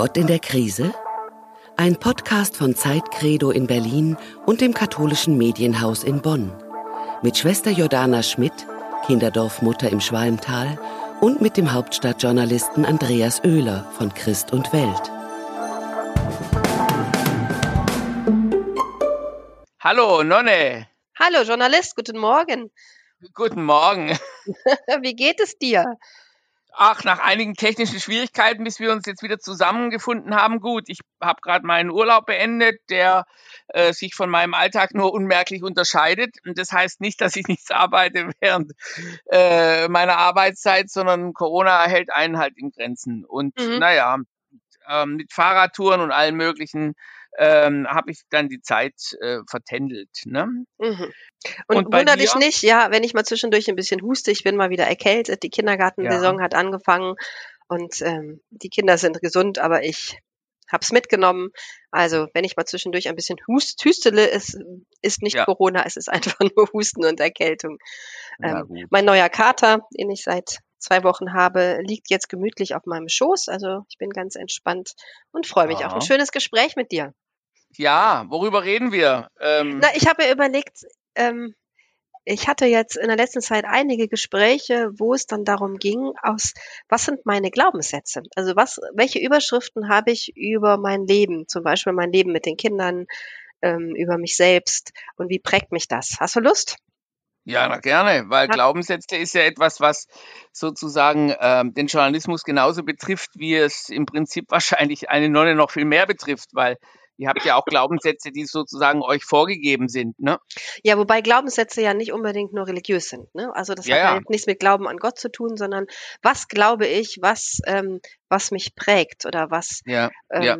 Gott in der Krise? Ein Podcast von Zeitcredo in Berlin und dem katholischen Medienhaus in Bonn. Mit Schwester Jordana Schmidt, Kinderdorfmutter im Schwalmtal und mit dem Hauptstadtjournalisten Andreas Oehler von Christ und Welt. Hallo, Nonne. Hallo, Journalist, guten Morgen. Guten Morgen. Wie geht es dir? Ach, nach einigen technischen Schwierigkeiten, bis wir uns jetzt wieder zusammengefunden haben. Gut, ich habe gerade meinen Urlaub beendet, der äh, sich von meinem Alltag nur unmerklich unterscheidet. Und das heißt nicht, dass ich nichts arbeite während äh, meiner Arbeitszeit, sondern Corona hält einen halt in Grenzen. Und mhm. naja, ähm, mit Fahrradtouren und allen möglichen ähm, habe ich dann die Zeit äh, vertändelt. Ne? Mhm. Und, und wunder dich nicht, ja, wenn ich mal zwischendurch ein bisschen huste, ich bin mal wieder erkältet, die Kindergartensaison ja. hat angefangen und ähm, die Kinder sind gesund, aber ich hab's mitgenommen. Also wenn ich mal zwischendurch ein bisschen hust, hüstele, es ist nicht ja. Corona, es ist einfach nur Husten und Erkältung. Ähm, mein neuer Kater, den ich seit zwei Wochen habe, liegt jetzt gemütlich auf meinem Schoß. Also ich bin ganz entspannt und freue mich ja. auf ein schönes Gespräch mit dir. Ja, worüber reden wir? Ähm Na, ich habe mir überlegt, ähm, ich hatte jetzt in der letzten Zeit einige Gespräche, wo es dann darum ging, aus was sind meine Glaubenssätze? Also was, welche Überschriften habe ich über mein Leben, zum Beispiel mein Leben mit den Kindern, ähm, über mich selbst und wie prägt mich das? Hast du Lust? Ja, na gerne, weil ja. Glaubenssätze ist ja etwas, was sozusagen ähm, den Journalismus genauso betrifft, wie es im Prinzip wahrscheinlich eine Nonne noch viel mehr betrifft, weil ihr habt ja auch Glaubenssätze, die sozusagen euch vorgegeben sind, ne? Ja, wobei Glaubenssätze ja nicht unbedingt nur religiös sind, ne? Also das ja, hat ja nichts mit Glauben an Gott zu tun, sondern was glaube ich, was ähm, was mich prägt oder was ja, ähm, ja.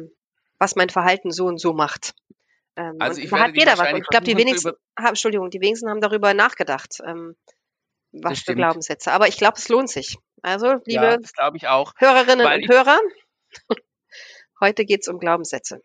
was mein Verhalten so und so macht. Ähm, also ich da hat jeder was. Und ich glaube, die wenigsten, ah, Entschuldigung, die wenigsten haben darüber nachgedacht, ähm, was für Glaubenssätze. Aber ich glaube, es lohnt sich. Also, liebe ja, Hörerinnen und Hörer, heute geht es um Glaubenssätze.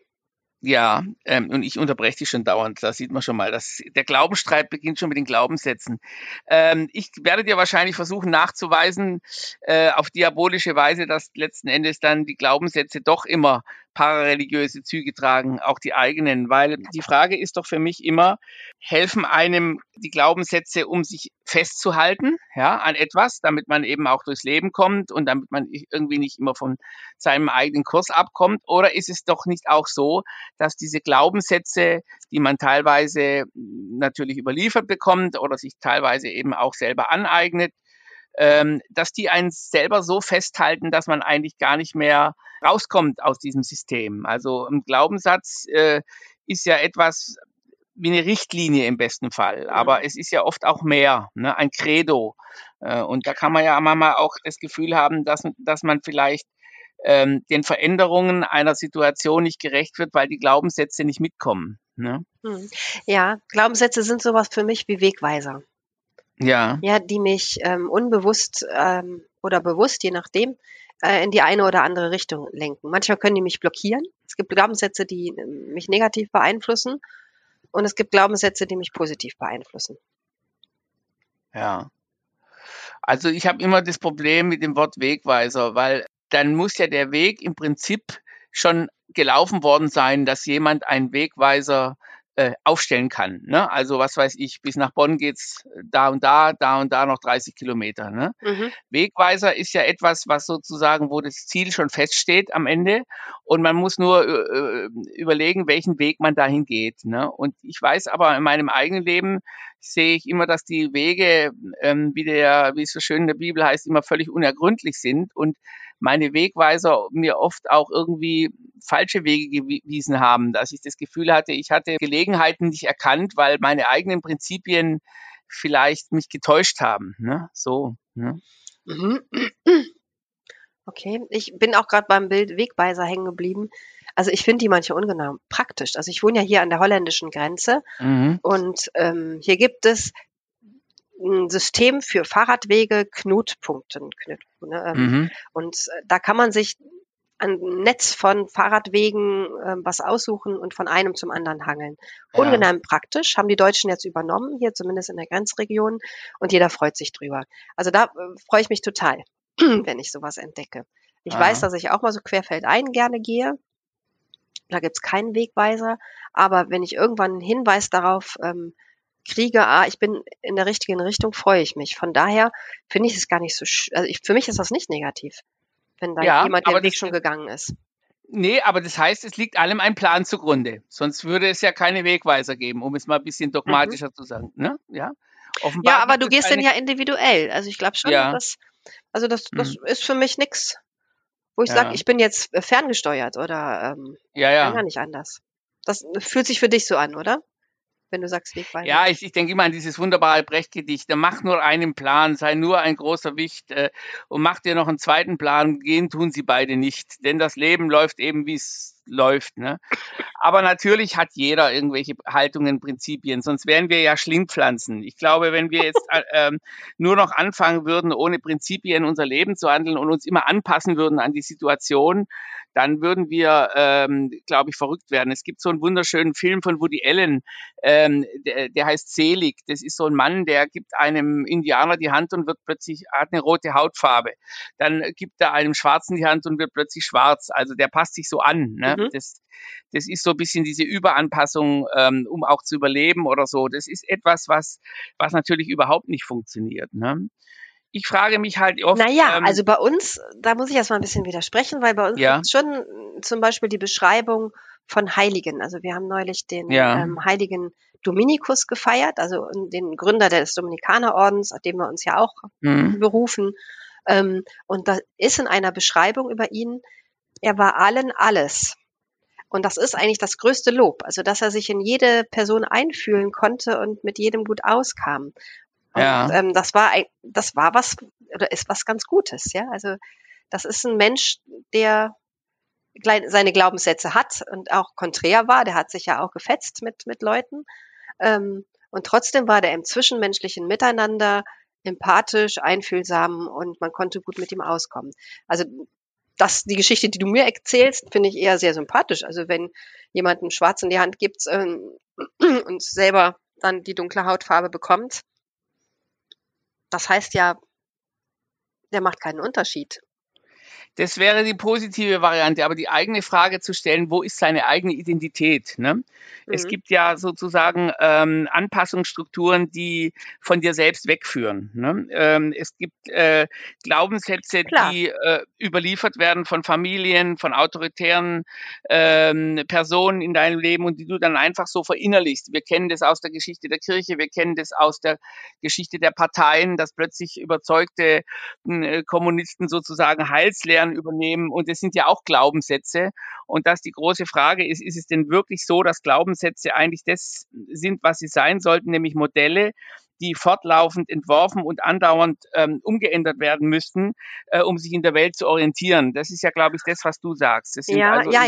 Ja, ähm, und ich unterbreche dich schon dauernd. Da sieht man schon mal, dass der Glaubensstreit beginnt schon mit den Glaubenssätzen. Ähm, ich werde dir wahrscheinlich versuchen nachzuweisen äh, auf diabolische Weise, dass letzten Endes dann die Glaubenssätze doch immer parareligiöse Züge tragen, auch die eigenen, weil die Frage ist doch für mich immer, helfen einem die Glaubenssätze, um sich festzuhalten, ja, an etwas, damit man eben auch durchs Leben kommt und damit man irgendwie nicht immer von seinem eigenen Kurs abkommt, oder ist es doch nicht auch so, dass diese Glaubenssätze, die man teilweise natürlich überliefert bekommt oder sich teilweise eben auch selber aneignet, ähm, dass die einen selber so festhalten, dass man eigentlich gar nicht mehr rauskommt aus diesem System. Also ein Glaubenssatz äh, ist ja etwas wie eine Richtlinie im besten Fall, aber es ist ja oft auch mehr, ne? ein Credo. Äh, und da kann man ja manchmal auch das Gefühl haben, dass, dass man vielleicht ähm, den Veränderungen einer Situation nicht gerecht wird, weil die Glaubenssätze nicht mitkommen. Ne? Hm. Ja, Glaubenssätze sind sowas für mich wie Wegweiser. Ja. Ja, die mich ähm, unbewusst ähm, oder bewusst, je nachdem, äh, in die eine oder andere Richtung lenken. Manchmal können die mich blockieren. Es gibt Glaubenssätze, die ähm, mich negativ beeinflussen und es gibt Glaubenssätze, die mich positiv beeinflussen. Ja. Also ich habe immer das Problem mit dem Wort Wegweiser, weil dann muss ja der Weg im Prinzip schon gelaufen worden sein, dass jemand einen Wegweiser äh, aufstellen kann. Ne? Also was weiß ich, bis nach Bonn geht's da und da, da und da noch 30 Kilometer. Ne? Mhm. Wegweiser ist ja etwas, was sozusagen, wo das Ziel schon feststeht am Ende und man muss nur äh, äh, überlegen, welchen Weg man dahin geht. Ne? Und ich weiß aber in meinem eigenen Leben sehe ich immer, dass die Wege, ähm, wie der, wie es so schön in der Bibel heißt, immer völlig unergründlich sind und meine Wegweiser mir oft auch irgendwie falsche Wege gewiesen haben, dass ich das Gefühl hatte, ich hatte Gelegenheiten nicht erkannt, weil meine eigenen Prinzipien vielleicht mich getäuscht haben. Ne? So. Ne? Mhm. Okay, ich bin auch gerade beim Bild Wegweiser hängen geblieben. Also ich finde die manche ungenau praktisch. Also ich wohne ja hier an der holländischen Grenze mhm. und ähm, hier gibt es ein System für Fahrradwege, Knutpunkte. Ne, ähm, mhm. Und äh, da kann man sich ein Netz von Fahrradwegen äh, was aussuchen und von einem zum anderen hangeln. Ja. Ungemein praktisch, haben die Deutschen jetzt übernommen, hier zumindest in der Grenzregion, und jeder freut sich drüber. Also da äh, freue ich mich total, wenn ich sowas entdecke. Ich Aha. weiß, dass ich auch mal so querfeldein gerne gehe. Da gibt's keinen Wegweiser. Aber wenn ich irgendwann einen Hinweis darauf ähm, kriege, ah, ich bin in der richtigen Richtung, freue ich mich. Von daher finde ich es gar nicht so, also ich, für mich ist das nicht negativ, wenn da ja, jemand den Weg schon gegangen ist. Nee, aber das heißt, es liegt allem ein Plan zugrunde. Sonst würde es ja keine Wegweiser geben, um es mal ein bisschen dogmatischer mhm. zu sagen. Ne? Ja, Offenbar ja aber du gehst dann ja individuell. Also ich glaube schon, ja. dass, also das, das mhm. ist für mich nix, wo ich ja. sage, ich bin jetzt ferngesteuert oder ähm, ja, ja. gar nicht anders. Das fühlt sich für dich so an, oder? Wenn du sagst Wegweiser. Ja, ich, ich denke immer an dieses wunderbare Brecht-Gedicht. Mach nur einen Plan, sei nur ein großer Wicht äh, und mach dir noch einen zweiten Plan. Gehen tun sie beide nicht, denn das Leben läuft eben, wie es läuft. Ne? Aber natürlich hat jeder irgendwelche Haltungen, Prinzipien, sonst wären wir ja Schlingpflanzen. Ich glaube, wenn wir jetzt äh, ähm, nur noch anfangen würden, ohne Prinzipien unser Leben zu handeln und uns immer anpassen würden an die Situation, dann würden wir, ähm, glaube ich, verrückt werden. Es gibt so einen wunderschönen Film von Woody Allen, ähm, der, der heißt Selig. Das ist so ein Mann, der gibt einem Indianer die Hand und wird plötzlich, hat eine rote Hautfarbe. Dann gibt er einem Schwarzen die Hand und wird plötzlich schwarz. Also der passt sich so an. Ne? Mhm. Das, das ist so ein bisschen diese Überanpassung, ähm, um auch zu überleben oder so. Das ist etwas, was, was natürlich überhaupt nicht funktioniert. Ne? ich frage mich halt oft. Naja, ähm, also bei uns, da muss ich erstmal ein bisschen widersprechen, weil bei uns ja. gibt schon zum Beispiel die Beschreibung von Heiligen. Also wir haben neulich den ja. ähm, Heiligen Dominikus gefeiert, also den Gründer des Dominikanerordens, auf dem wir uns ja auch mhm. berufen. Ähm, und da ist in einer Beschreibung über ihn, er war allen alles. Und das ist eigentlich das größte Lob, also dass er sich in jede Person einfühlen konnte und mit jedem gut auskam. Und ja. ähm, das war ein, das war was oder ist was ganz Gutes, ja. Also das ist ein Mensch, der seine Glaubenssätze hat und auch konträr war. Der hat sich ja auch gefetzt mit mit Leuten. Ähm, und trotzdem war der im zwischenmenschlichen Miteinander empathisch, einfühlsam und man konnte gut mit ihm auskommen. Also das, die Geschichte, die du mir erzählst, finde ich eher sehr sympathisch. Also wenn jemand einen Schwarz in die Hand gibt ähm, und selber dann die dunkle Hautfarbe bekommt, das heißt ja, der macht keinen Unterschied. Das wäre die positive Variante, aber die eigene Frage zu stellen, wo ist seine eigene Identität? Ne? Mhm. Es gibt ja sozusagen ähm, Anpassungsstrukturen, die von dir selbst wegführen. Ne? Ähm, es gibt äh, Glaubenssätze, Klar. die äh, überliefert werden von Familien, von autoritären ähm, Personen in deinem Leben und die du dann einfach so verinnerlichst. Wir kennen das aus der Geschichte der Kirche, wir kennen das aus der Geschichte der Parteien, dass plötzlich überzeugte äh, Kommunisten sozusagen Heilslehren Eltern übernehmen. Und es sind ja auch Glaubenssätze. Und dass die große Frage ist, ist es denn wirklich so, dass Glaubenssätze eigentlich das sind, was sie sein sollten, nämlich Modelle, die fortlaufend entworfen und andauernd ähm, umgeändert werden müssten, äh, um sich in der Welt zu orientieren. Das ist ja, glaube ich, das, was du sagst. Das ja, also ja.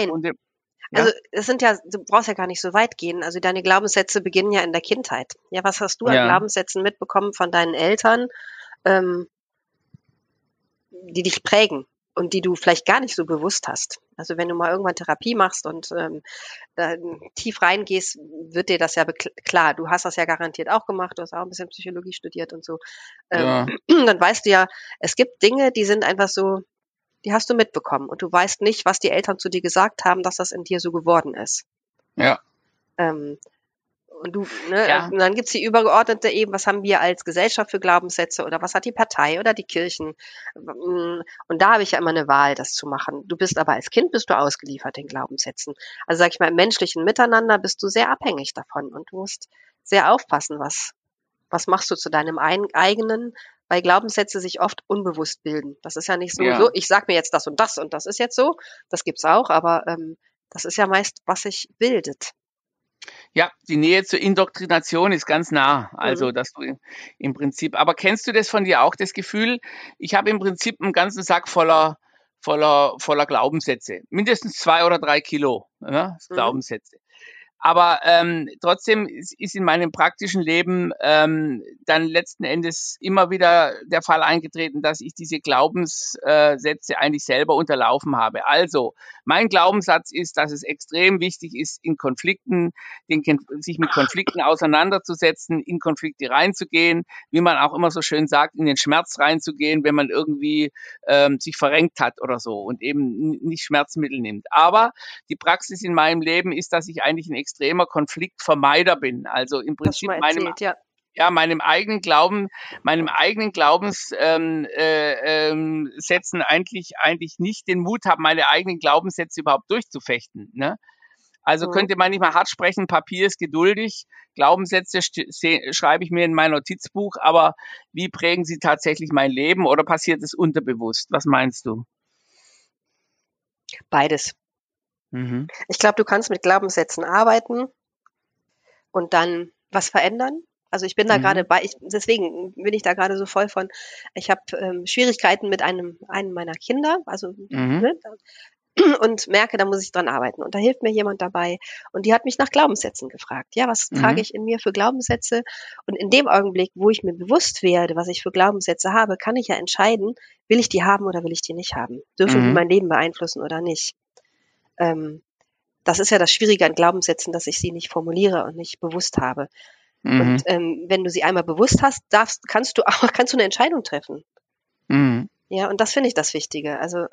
Ja. Also es sind ja, du brauchst ja gar nicht so weit gehen. Also deine Glaubenssätze beginnen ja in der Kindheit. Ja, was hast du an ja. Glaubenssätzen mitbekommen von deinen Eltern, ähm, die dich prägen? Und die du vielleicht gar nicht so bewusst hast. Also wenn du mal irgendwann Therapie machst und ähm, da tief reingehst, wird dir das ja klar. Du hast das ja garantiert auch gemacht, du hast auch ein bisschen Psychologie studiert und so. Ähm, ja. Dann weißt du ja, es gibt Dinge, die sind einfach so, die hast du mitbekommen und du weißt nicht, was die Eltern zu dir gesagt haben, dass das in dir so geworden ist. Ja. Ähm, und du, ne, ja. und dann gibt's die übergeordnete eben, was haben wir als Gesellschaft für Glaubenssätze oder was hat die Partei oder die Kirchen? Mm, und da habe ich ja immer eine Wahl, das zu machen. Du bist aber als Kind bist du ausgeliefert den Glaubenssätzen. Also sag ich mal, im menschlichen Miteinander bist du sehr abhängig davon und du musst sehr aufpassen, was, was machst du zu deinem eigenen, weil Glaubenssätze sich oft unbewusst bilden. Das ist ja nicht so, ja. so ich sag mir jetzt das und das und das ist jetzt so, das gibt's auch, aber ähm, das ist ja meist, was sich bildet. Ja, die Nähe zur Indoktrination ist ganz nah. Also, mhm. dass du im Prinzip, aber kennst du das von dir auch, das Gefühl, ich habe im Prinzip einen ganzen Sack voller, voller, voller Glaubenssätze. Mindestens zwei oder drei Kilo ne, mhm. Glaubenssätze. Aber ähm, trotzdem ist, ist in meinem praktischen Leben ähm, dann letzten Endes immer wieder der Fall eingetreten, dass ich diese Glaubenssätze eigentlich selber unterlaufen habe. Also mein Glaubenssatz ist, dass es extrem wichtig ist, in Konflikten, den, sich mit Konflikten auseinanderzusetzen, in Konflikte reinzugehen, wie man auch immer so schön sagt, in den Schmerz reinzugehen, wenn man irgendwie ähm, sich verrenkt hat oder so und eben nicht Schmerzmittel nimmt. Aber die Praxis in meinem Leben ist, dass ich eigentlich ein extremer Konfliktvermeider bin. Also im Prinzip erzählt, meinem, ja. ja. meinem eigenen Glauben, meinem eigenen Glaubenssätzen ähm, äh, ähm, eigentlich, eigentlich nicht den Mut haben, meine eigenen Glaubenssätze überhaupt durchzufechten. Ne? Also mhm. könnte man nicht mal hart sprechen, Papier ist geduldig, Glaubenssätze schreibe ich mir in mein Notizbuch, aber wie prägen sie tatsächlich mein Leben oder passiert es unterbewusst? Was meinst du? Beides. Mhm. Ich glaube, du kannst mit Glaubenssätzen arbeiten und dann was verändern. Also ich bin da mhm. gerade bei, ich, deswegen bin ich da gerade so voll von, ich habe ähm, Schwierigkeiten mit einem, einem meiner Kinder, also mhm. ne, und merke, da muss ich dran arbeiten. Und da hilft mir jemand dabei. Und die hat mich nach Glaubenssätzen gefragt. Ja, was mhm. trage ich in mir für Glaubenssätze? Und in dem Augenblick, wo ich mir bewusst werde, was ich für Glaubenssätze habe, kann ich ja entscheiden, will ich die haben oder will ich die nicht haben? Dürfen die mhm. mein Leben beeinflussen oder nicht? Ähm, das ist ja das Schwierige an Glaubenssätzen, dass ich sie nicht formuliere und nicht bewusst habe. Mhm. Und ähm, wenn du sie einmal bewusst hast, darfst, kannst du auch, kannst du eine Entscheidung treffen. Mhm. Ja, und das finde ich das Wichtige. Also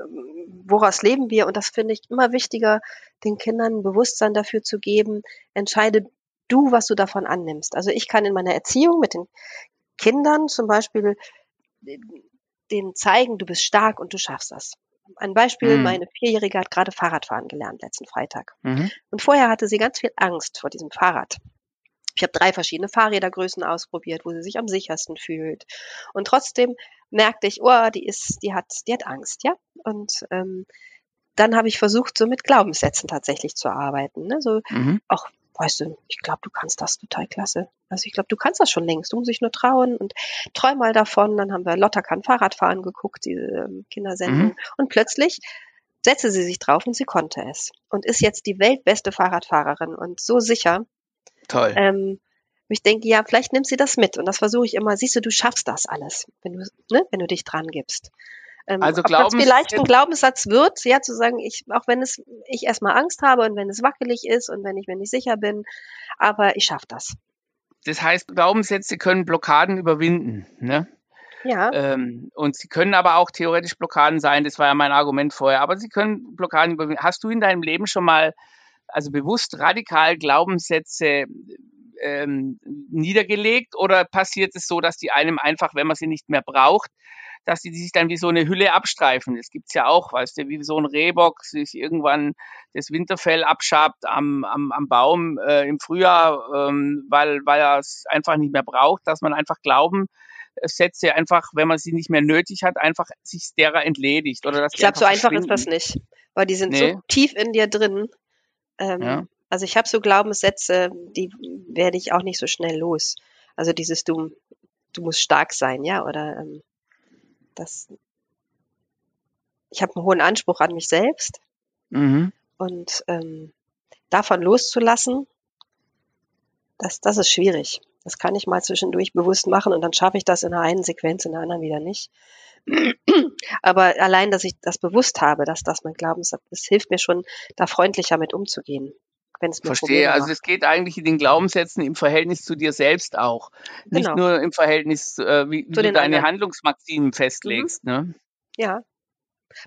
woraus leben wir? Und das finde ich immer wichtiger, den Kindern Bewusstsein dafür zu geben. Entscheide du, was du davon annimmst. Also ich kann in meiner Erziehung mit den Kindern zum Beispiel denen zeigen, du bist stark und du schaffst das. Ein Beispiel, mhm. meine Vierjährige hat gerade Fahrradfahren gelernt letzten Freitag. Mhm. Und vorher hatte sie ganz viel Angst vor diesem Fahrrad. Ich habe drei verschiedene Fahrrädergrößen ausprobiert, wo sie sich am sichersten fühlt. Und trotzdem merkte ich, oh, die ist, die hat, die hat Angst, ja. Und ähm, dann habe ich versucht, so mit Glaubenssätzen tatsächlich zu arbeiten. Ne? So mhm. auch weißt du, ich glaube, du kannst das total klasse. Also ich glaube, du kannst das schon längst. Du musst dich nur trauen und träum mal davon. Dann haben wir Lotta kann Fahrradfahren geguckt, diese ähm, Kindersendung. Mhm. Und plötzlich setzte sie sich drauf und sie konnte es. Und ist jetzt die weltbeste Fahrradfahrerin und so sicher. Toll. Ähm, ich denke, ja, vielleicht nimmst sie das mit. Und das versuche ich immer. Siehst du, du schaffst das alles, wenn du, ne, wenn du dich dran gibst. Ähm, also das vielleicht ein Glaubenssatz wird, ja, zu sagen, ich, auch wenn es, ich erstmal Angst habe und wenn es wackelig ist und wenn ich mir nicht sicher bin, aber ich schaffe das. Das heißt, Glaubenssätze können Blockaden überwinden, ne? Ja. Ähm, und sie können aber auch theoretisch Blockaden sein, das war ja mein Argument vorher, aber sie können Blockaden überwinden. Hast du in deinem Leben schon mal, also bewusst radikal Glaubenssätze ähm, niedergelegt oder passiert es so, dass die einem einfach, wenn man sie nicht mehr braucht, dass die sich dann wie so eine Hülle abstreifen. Das gibt's ja auch, weißt du, wie so ein Rehbock sich irgendwann das Winterfell abschabt am, am, am Baum äh, im Frühjahr, ähm, weil, weil er es einfach nicht mehr braucht, dass man einfach glauben, Sätze einfach, wenn man sie nicht mehr nötig hat, einfach sich derer entledigt. Oder dass ich glaube, so einfach ist das nicht, weil die sind nee. so tief in dir drin. Ähm, ja. Also ich habe so Glaubenssätze, die werde ich auch nicht so schnell los. Also dieses du, du musst stark sein, ja, oder ähm, das, ich habe einen hohen Anspruch an mich selbst mhm. und ähm, davon loszulassen, das, das ist schwierig. Das kann ich mal zwischendurch bewusst machen und dann schaffe ich das in der einen Sequenz, in der anderen wieder nicht. Aber allein, dass ich das bewusst habe, dass das mein Glaubenssatz ist, hilft mir schon, da freundlicher mit umzugehen wenn es mir Verstehe, also es geht eigentlich in den Glaubenssätzen im Verhältnis zu dir selbst auch. Nicht genau. nur im Verhältnis, äh, wie, wie du deine anderen. Handlungsmaximen festlegst. Mhm. Ne? Ja.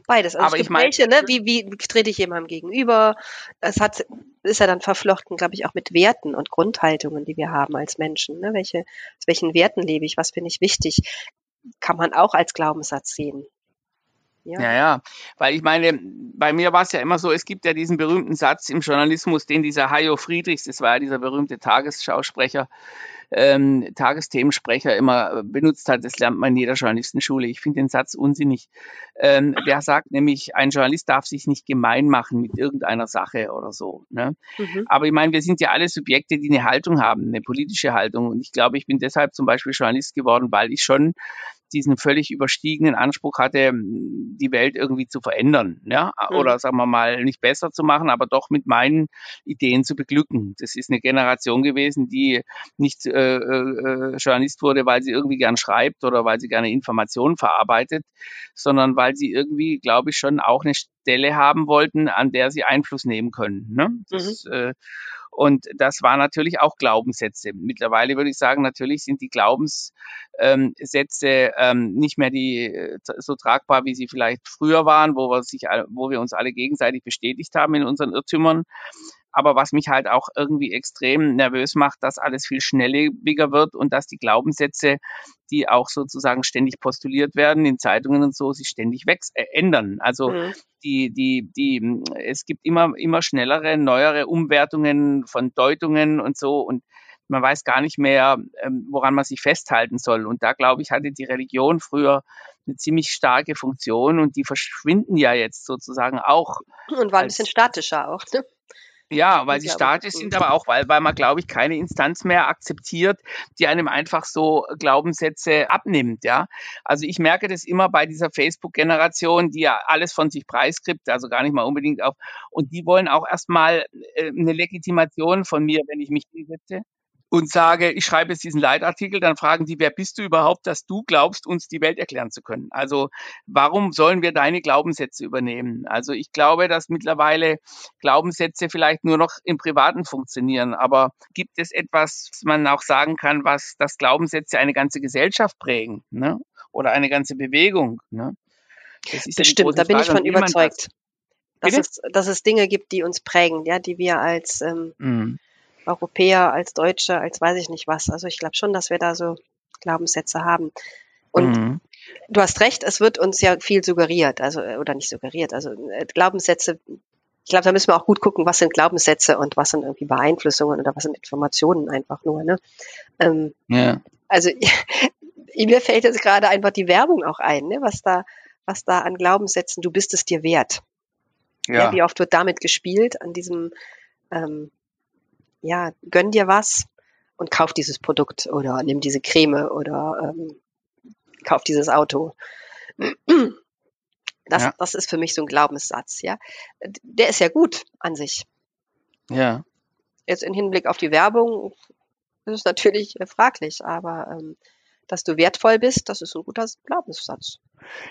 Beides. Also Aber ich mein, welche, ne? wie, wie trete ich jemandem gegenüber? Es hat, ist ja dann verflochten, glaube ich, auch mit Werten und Grundhaltungen, die wir haben als Menschen. Ne? Welche, aus welchen Werten lebe ich? Was finde ich wichtig? Kann man auch als Glaubenssatz sehen. Ja. ja, ja, weil ich meine, bei mir war es ja immer so, es gibt ja diesen berühmten Satz im Journalismus, den dieser Hajo Friedrichs, das war ja dieser berühmte Tagesschausprecher, ähm, Tagesthemensprecher immer benutzt hat. Das lernt man in jeder Journalistenschule. Ich finde den Satz unsinnig. Ähm, der sagt nämlich, ein Journalist darf sich nicht gemein machen mit irgendeiner Sache oder so. Ne? Mhm. Aber ich meine, wir sind ja alle Subjekte, die eine Haltung haben, eine politische Haltung. Und ich glaube, ich bin deshalb zum Beispiel Journalist geworden, weil ich schon diesen völlig überstiegenen Anspruch hatte, die Welt irgendwie zu verändern, ja, mhm. oder sagen wir mal nicht besser zu machen, aber doch mit meinen Ideen zu beglücken. Das ist eine Generation gewesen, die nicht äh, äh, Journalist wurde, weil sie irgendwie gern schreibt oder weil sie gerne Informationen verarbeitet, sondern weil sie irgendwie, glaube ich, schon auch eine Stelle haben wollten, an der sie Einfluss nehmen können. Ne? Das, mhm. äh, und das war natürlich auch Glaubenssätze. Mittlerweile würde ich sagen, natürlich sind die Glaubenssätze ähm, nicht mehr die äh, so tragbar, wie sie vielleicht früher waren, wo wir sich, wo wir uns alle gegenseitig bestätigt haben in unseren Irrtümern. Aber was mich halt auch irgendwie extrem nervös macht, dass alles viel schnelllebiger wird und dass die Glaubenssätze, die auch sozusagen ständig postuliert werden in Zeitungen und so, sich ständig wächst, äh, ändern. Also mhm. die, die, die, es gibt immer, immer schnellere, neuere Umwertungen von Deutungen und so und man weiß gar nicht mehr, ähm, woran man sich festhalten soll. Und da, glaube ich, hatte die Religion früher eine ziemlich starke Funktion und die verschwinden ja jetzt sozusagen auch. Und war ein bisschen statischer auch. Ne? Ja, weil sie statisch sind, aber auch, weil, weil man, glaube ich, keine Instanz mehr akzeptiert, die einem einfach so Glaubenssätze abnimmt, ja. Also ich merke das immer bei dieser Facebook-Generation, die ja alles von sich preisgibt, also gar nicht mal unbedingt auf, und die wollen auch erstmal äh, eine Legitimation von mir, wenn ich mich hinsetze und sage, ich schreibe jetzt diesen Leitartikel, dann fragen die, wer bist du überhaupt, dass du glaubst, uns die Welt erklären zu können? Also warum sollen wir deine Glaubenssätze übernehmen? Also ich glaube, dass mittlerweile Glaubenssätze vielleicht nur noch im Privaten funktionieren, aber gibt es etwas, was man auch sagen kann, was das Glaubenssätze eine ganze Gesellschaft prägen ne? oder eine ganze Bewegung? Ne? Bestimmt, ja da bin Frage, ich von überzeugt. Dass es, dass es Dinge gibt, die uns prägen, ja, die wir als ähm, mhm Europäer, als Deutsche, als weiß ich nicht was. Also ich glaube schon, dass wir da so Glaubenssätze haben. Und mhm. du hast recht, es wird uns ja viel suggeriert, also oder nicht suggeriert, also äh, Glaubenssätze. Ich glaube, da müssen wir auch gut gucken, was sind Glaubenssätze und was sind irgendwie Beeinflussungen oder was sind Informationen einfach nur. Ne? Ähm, ja. Also mir fällt jetzt gerade einfach die Werbung auch ein, ne? was da, was da an Glaubenssätzen, du bist es dir wert. Ja. ja wie oft wird damit gespielt an diesem ähm, ja, gönn dir was und kauf dieses Produkt oder nimm diese Creme oder ähm, kauf dieses Auto. Das, ja. das ist für mich so ein Glaubenssatz, ja. Der ist ja gut an sich. Ja. Jetzt im Hinblick auf die Werbung ist es natürlich fraglich, aber ähm, dass du wertvoll bist, das ist ein guter Glaubenssatz.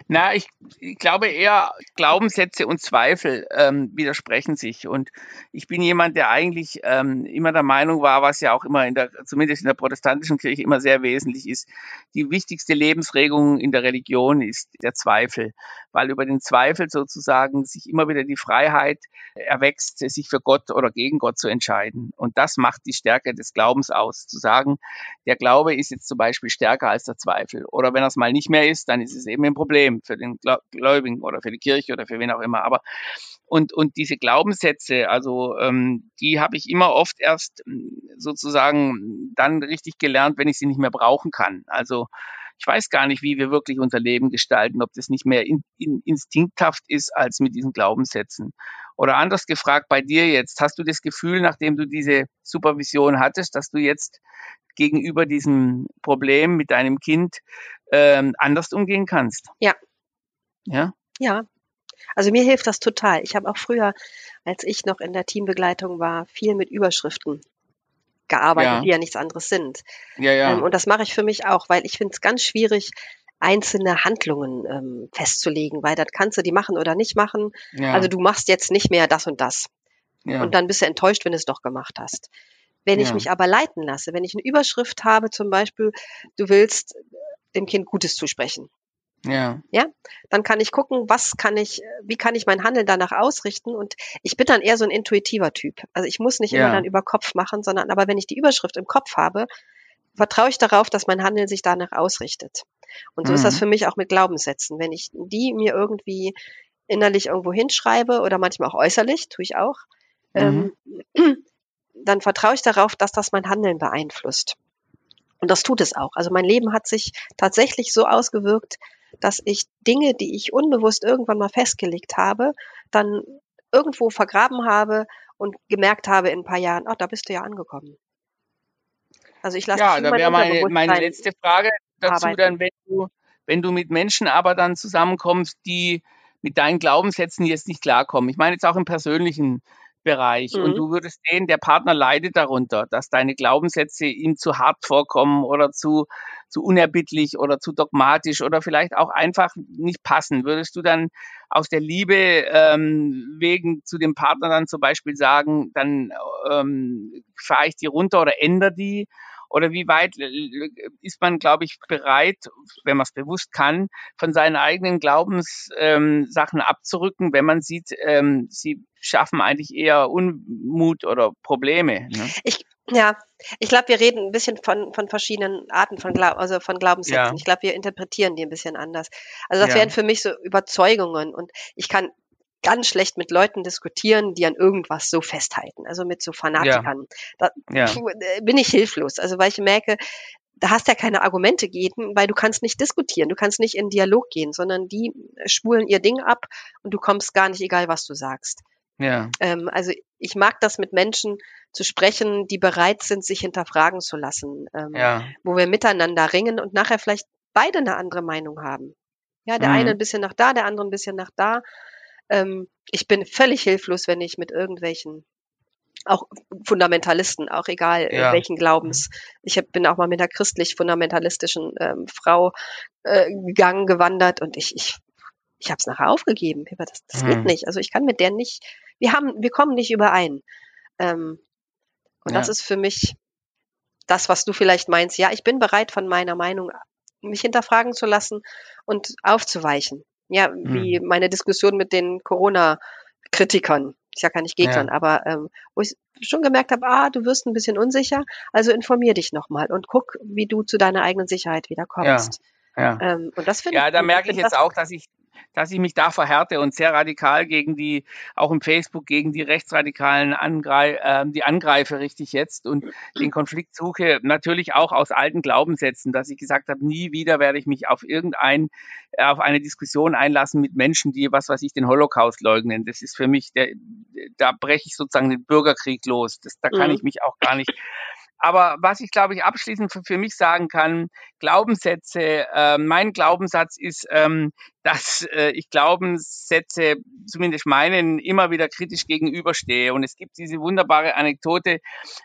Na, ich, ich glaube eher, Glaubenssätze und Zweifel ähm, widersprechen sich. Und ich bin jemand, der eigentlich ähm, immer der Meinung war, was ja auch immer in der, zumindest in der protestantischen Kirche immer sehr wesentlich ist, die wichtigste Lebensregung in der Religion ist der Zweifel. Weil über den Zweifel sozusagen sich immer wieder die Freiheit erwächst, sich für Gott oder gegen Gott zu entscheiden. Und das macht die Stärke des Glaubens aus. Zu sagen, der Glaube ist jetzt zum Beispiel stärker als der Zweifel. Oder wenn er es mal nicht mehr ist, dann ist es eben im Problem für den Gläubigen oder für die Kirche oder für wen auch immer. Aber und, und diese Glaubenssätze, also ähm, die habe ich immer oft erst hm, sozusagen dann richtig gelernt, wenn ich sie nicht mehr brauchen kann. Also ich weiß gar nicht, wie wir wirklich unser Leben gestalten, ob das nicht mehr in, in, instinkthaft ist als mit diesen Glaubenssätzen. Oder anders gefragt bei dir jetzt, hast du das Gefühl, nachdem du diese Supervision hattest, dass du jetzt gegenüber diesem Problem mit deinem Kind ähm, anders umgehen kannst. Ja. Ja? Ja. Also mir hilft das total. Ich habe auch früher, als ich noch in der Teambegleitung war, viel mit Überschriften gearbeitet, ja. die ja nichts anderes sind. Ja, ja. Ähm, und das mache ich für mich auch, weil ich finde es ganz schwierig, einzelne Handlungen ähm, festzulegen, weil das kannst du die machen oder nicht machen. Ja. Also du machst jetzt nicht mehr das und das. Ja. Und dann bist du enttäuscht, wenn du es doch gemacht hast. Wenn ja. ich mich aber leiten lasse, wenn ich eine Überschrift habe, zum Beispiel, du willst dem Kind Gutes zusprechen. Ja. Ja, dann kann ich gucken, was kann ich, wie kann ich mein Handeln danach ausrichten und ich bin dann eher so ein intuitiver Typ. Also ich muss nicht ja. immer dann über Kopf machen, sondern aber wenn ich die Überschrift im Kopf habe, vertraue ich darauf, dass mein Handeln sich danach ausrichtet. Und so mhm. ist das mhm. für mich auch mit Glaubenssätzen. Wenn ich die mir irgendwie innerlich irgendwo hinschreibe oder manchmal auch äußerlich, tue ich auch, mhm. ähm, dann vertraue ich darauf, dass das mein Handeln beeinflusst. Und das tut es auch. Also mein Leben hat sich tatsächlich so ausgewirkt, dass ich Dinge, die ich unbewusst irgendwann mal festgelegt habe, dann irgendwo vergraben habe und gemerkt habe in ein paar Jahren, ach, da bist du ja angekommen. Also ich lasse Ja, da wäre meine, meine letzte Frage dazu arbeiten. dann, wenn du Wenn du mit Menschen aber dann zusammenkommst, die mit deinen Glaubenssätzen jetzt nicht klarkommen. Ich meine jetzt auch im persönlichen Bereich. Mhm. Und du würdest sehen, der Partner leidet darunter, dass deine Glaubenssätze ihm zu hart vorkommen oder zu, zu unerbittlich oder zu dogmatisch oder vielleicht auch einfach nicht passen. Würdest du dann aus der Liebe ähm, wegen zu dem Partner dann zum Beispiel sagen, dann ähm, fahre ich die runter oder ändere die? Oder wie weit äh, ist man, glaube ich, bereit, wenn man es bewusst kann, von seinen eigenen Glaubenssachen ähm, abzurücken, wenn man sieht, ähm, sie schaffen eigentlich eher Unmut oder Probleme. Ne? Ich, ja, ich glaube, wir reden ein bisschen von, von verschiedenen Arten von, Glaub, also von Glaubenssätzen. Ja. Ich glaube, wir interpretieren die ein bisschen anders. Also das ja. wären für mich so Überzeugungen und ich kann ganz schlecht mit Leuten diskutieren, die an irgendwas so festhalten, also mit so Fanatikern. Ja. Da. Äh, bin ich hilflos, also weil ich merke, da hast ja keine Argumente gegen, weil du kannst nicht diskutieren, du kannst nicht in Dialog gehen, sondern die spulen ihr Ding ab und du kommst gar nicht, egal was du sagst. Ja. Ähm, also ich mag das mit Menschen zu sprechen, die bereit sind, sich hinterfragen zu lassen, ähm, ja. wo wir miteinander ringen und nachher vielleicht beide eine andere Meinung haben. Ja, der mhm. eine ein bisschen nach da, der andere ein bisschen nach da. Ähm, ich bin völlig hilflos, wenn ich mit irgendwelchen auch Fundamentalisten, auch egal äh, ja. welchen Glaubens. Ich hab, bin auch mal mit einer christlich-fundamentalistischen ähm, Frau äh, gegangen, gewandert und ich, ich, ich habe es nachher aufgegeben. Das, das hm. geht nicht. Also ich kann mit der nicht, wir haben, wir kommen nicht überein. Ähm, und ja. das ist für mich das, was du vielleicht meinst. Ja, ich bin bereit, von meiner Meinung mich hinterfragen zu lassen und aufzuweichen. Ja, wie hm. meine Diskussion mit den Corona-Kritikern. Ich sage ja nicht Gegnern, ja. aber ähm, wo ich schon gemerkt habe, ah, du wirst ein bisschen unsicher, also informier dich nochmal und guck, wie du zu deiner eigenen Sicherheit wieder kommst. Ja. Ja. Ähm, und das finde ja, da merke ich jetzt auch, dass ich dass ich mich da verhärte und sehr radikal gegen die, auch im Facebook, gegen die rechtsradikalen Angreif, äh, die Angreifer richtig jetzt und den Konflikt suche, natürlich auch aus alten Glaubenssätzen, dass ich gesagt habe, nie wieder werde ich mich auf irgendein, auf eine Diskussion einlassen mit Menschen, die, was weiß ich, den Holocaust leugnen. Das ist für mich, der, da breche ich sozusagen den Bürgerkrieg los. Das, da kann mhm. ich mich auch gar nicht aber was ich, glaube ich, abschließend für, für mich sagen kann, Glaubenssätze, äh, mein Glaubenssatz ist, ähm, dass äh, ich Glaubenssätze, zumindest meinen, immer wieder kritisch gegenüberstehe. Und es gibt diese wunderbare Anekdote,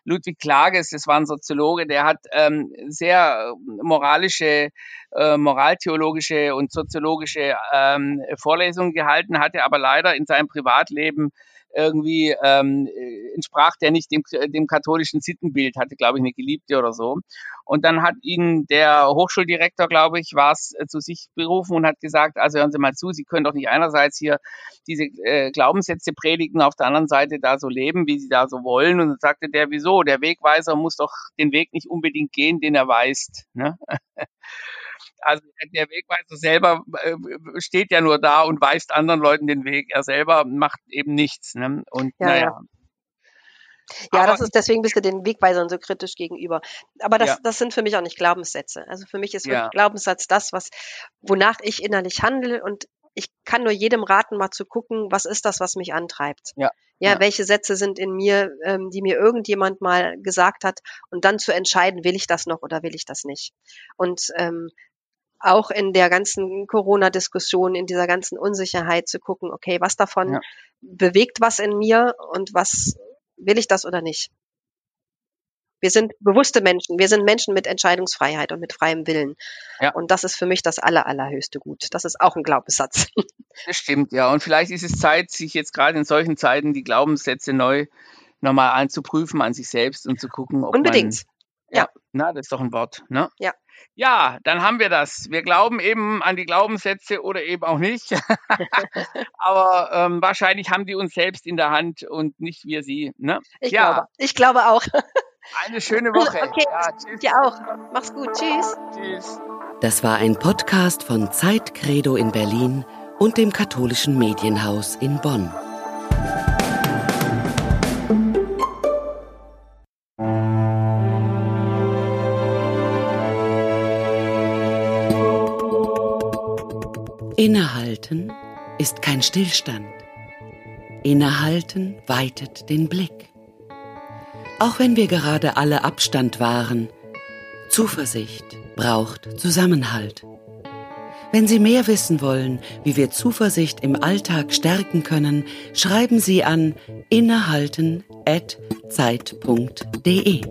Ludwig Klages, das war ein Soziologe, der hat ähm, sehr moralische, äh, moraltheologische und soziologische ähm, Vorlesungen gehalten, hatte aber leider in seinem Privatleben irgendwie ähm, äh, entsprach der nicht dem, dem katholischen Sittenbild, hatte, glaube ich, eine Geliebte oder so. Und dann hat ihn der Hochschuldirektor, glaube ich, war es äh, zu sich berufen und hat gesagt, also hören Sie mal zu, Sie können doch nicht einerseits hier diese äh, Glaubenssätze predigen, auf der anderen Seite da so leben, wie Sie da so wollen. Und dann sagte der, wieso? Der Wegweiser muss doch den Weg nicht unbedingt gehen, den er weist. Ne? Also der Wegweiser selber äh, steht ja nur da und weist anderen Leuten den Weg. Er selber macht eben nichts. Ne? Und ja, naja. Ja. Ja, das ist deswegen bist du den Wegweisern so kritisch gegenüber. Aber das, ja. das sind für mich auch nicht Glaubenssätze. Also für mich ist ja. Glaubenssatz das, was, wonach ich innerlich handle und ich kann nur jedem raten, mal zu gucken, was ist das, was mich antreibt. Ja. Ja, ja. welche Sätze sind in mir, ähm, die mir irgendjemand mal gesagt hat und dann zu entscheiden, will ich das noch oder will ich das nicht. Und ähm, auch in der ganzen Corona-Diskussion, in dieser ganzen Unsicherheit zu gucken, okay, was davon ja. bewegt was in mir und was will ich das oder nicht? Wir sind bewusste Menschen. Wir sind Menschen mit Entscheidungsfreiheit und mit freiem Willen. Ja. Und das ist für mich das aller, allerhöchste Gut. Das ist auch ein Glaubenssatz. Das stimmt, ja. Und vielleicht ist es Zeit, sich jetzt gerade in solchen Zeiten die Glaubenssätze neu nochmal anzuprüfen an sich selbst und zu gucken, ob Unbedingt. Man, ja, ja. Na, das ist doch ein Wort, ne? Ja. Ja, dann haben wir das. Wir glauben eben an die Glaubenssätze oder eben auch nicht. Aber ähm, wahrscheinlich haben die uns selbst in der Hand und nicht wir sie. Ne? Ich, ja. glaube, ich glaube auch. Eine schöne Woche. Okay, ja, tschüss. dir auch. Mach's gut. Tschüss. Tschüss. Das war ein Podcast von Zeitcredo in Berlin und dem katholischen Medienhaus in Bonn. Innehalten ist kein Stillstand. Innehalten weitet den Blick. Auch wenn wir gerade alle Abstand wahren, Zuversicht braucht Zusammenhalt. Wenn Sie mehr wissen wollen, wie wir Zuversicht im Alltag stärken können, schreiben Sie an innehalten.zeit.de.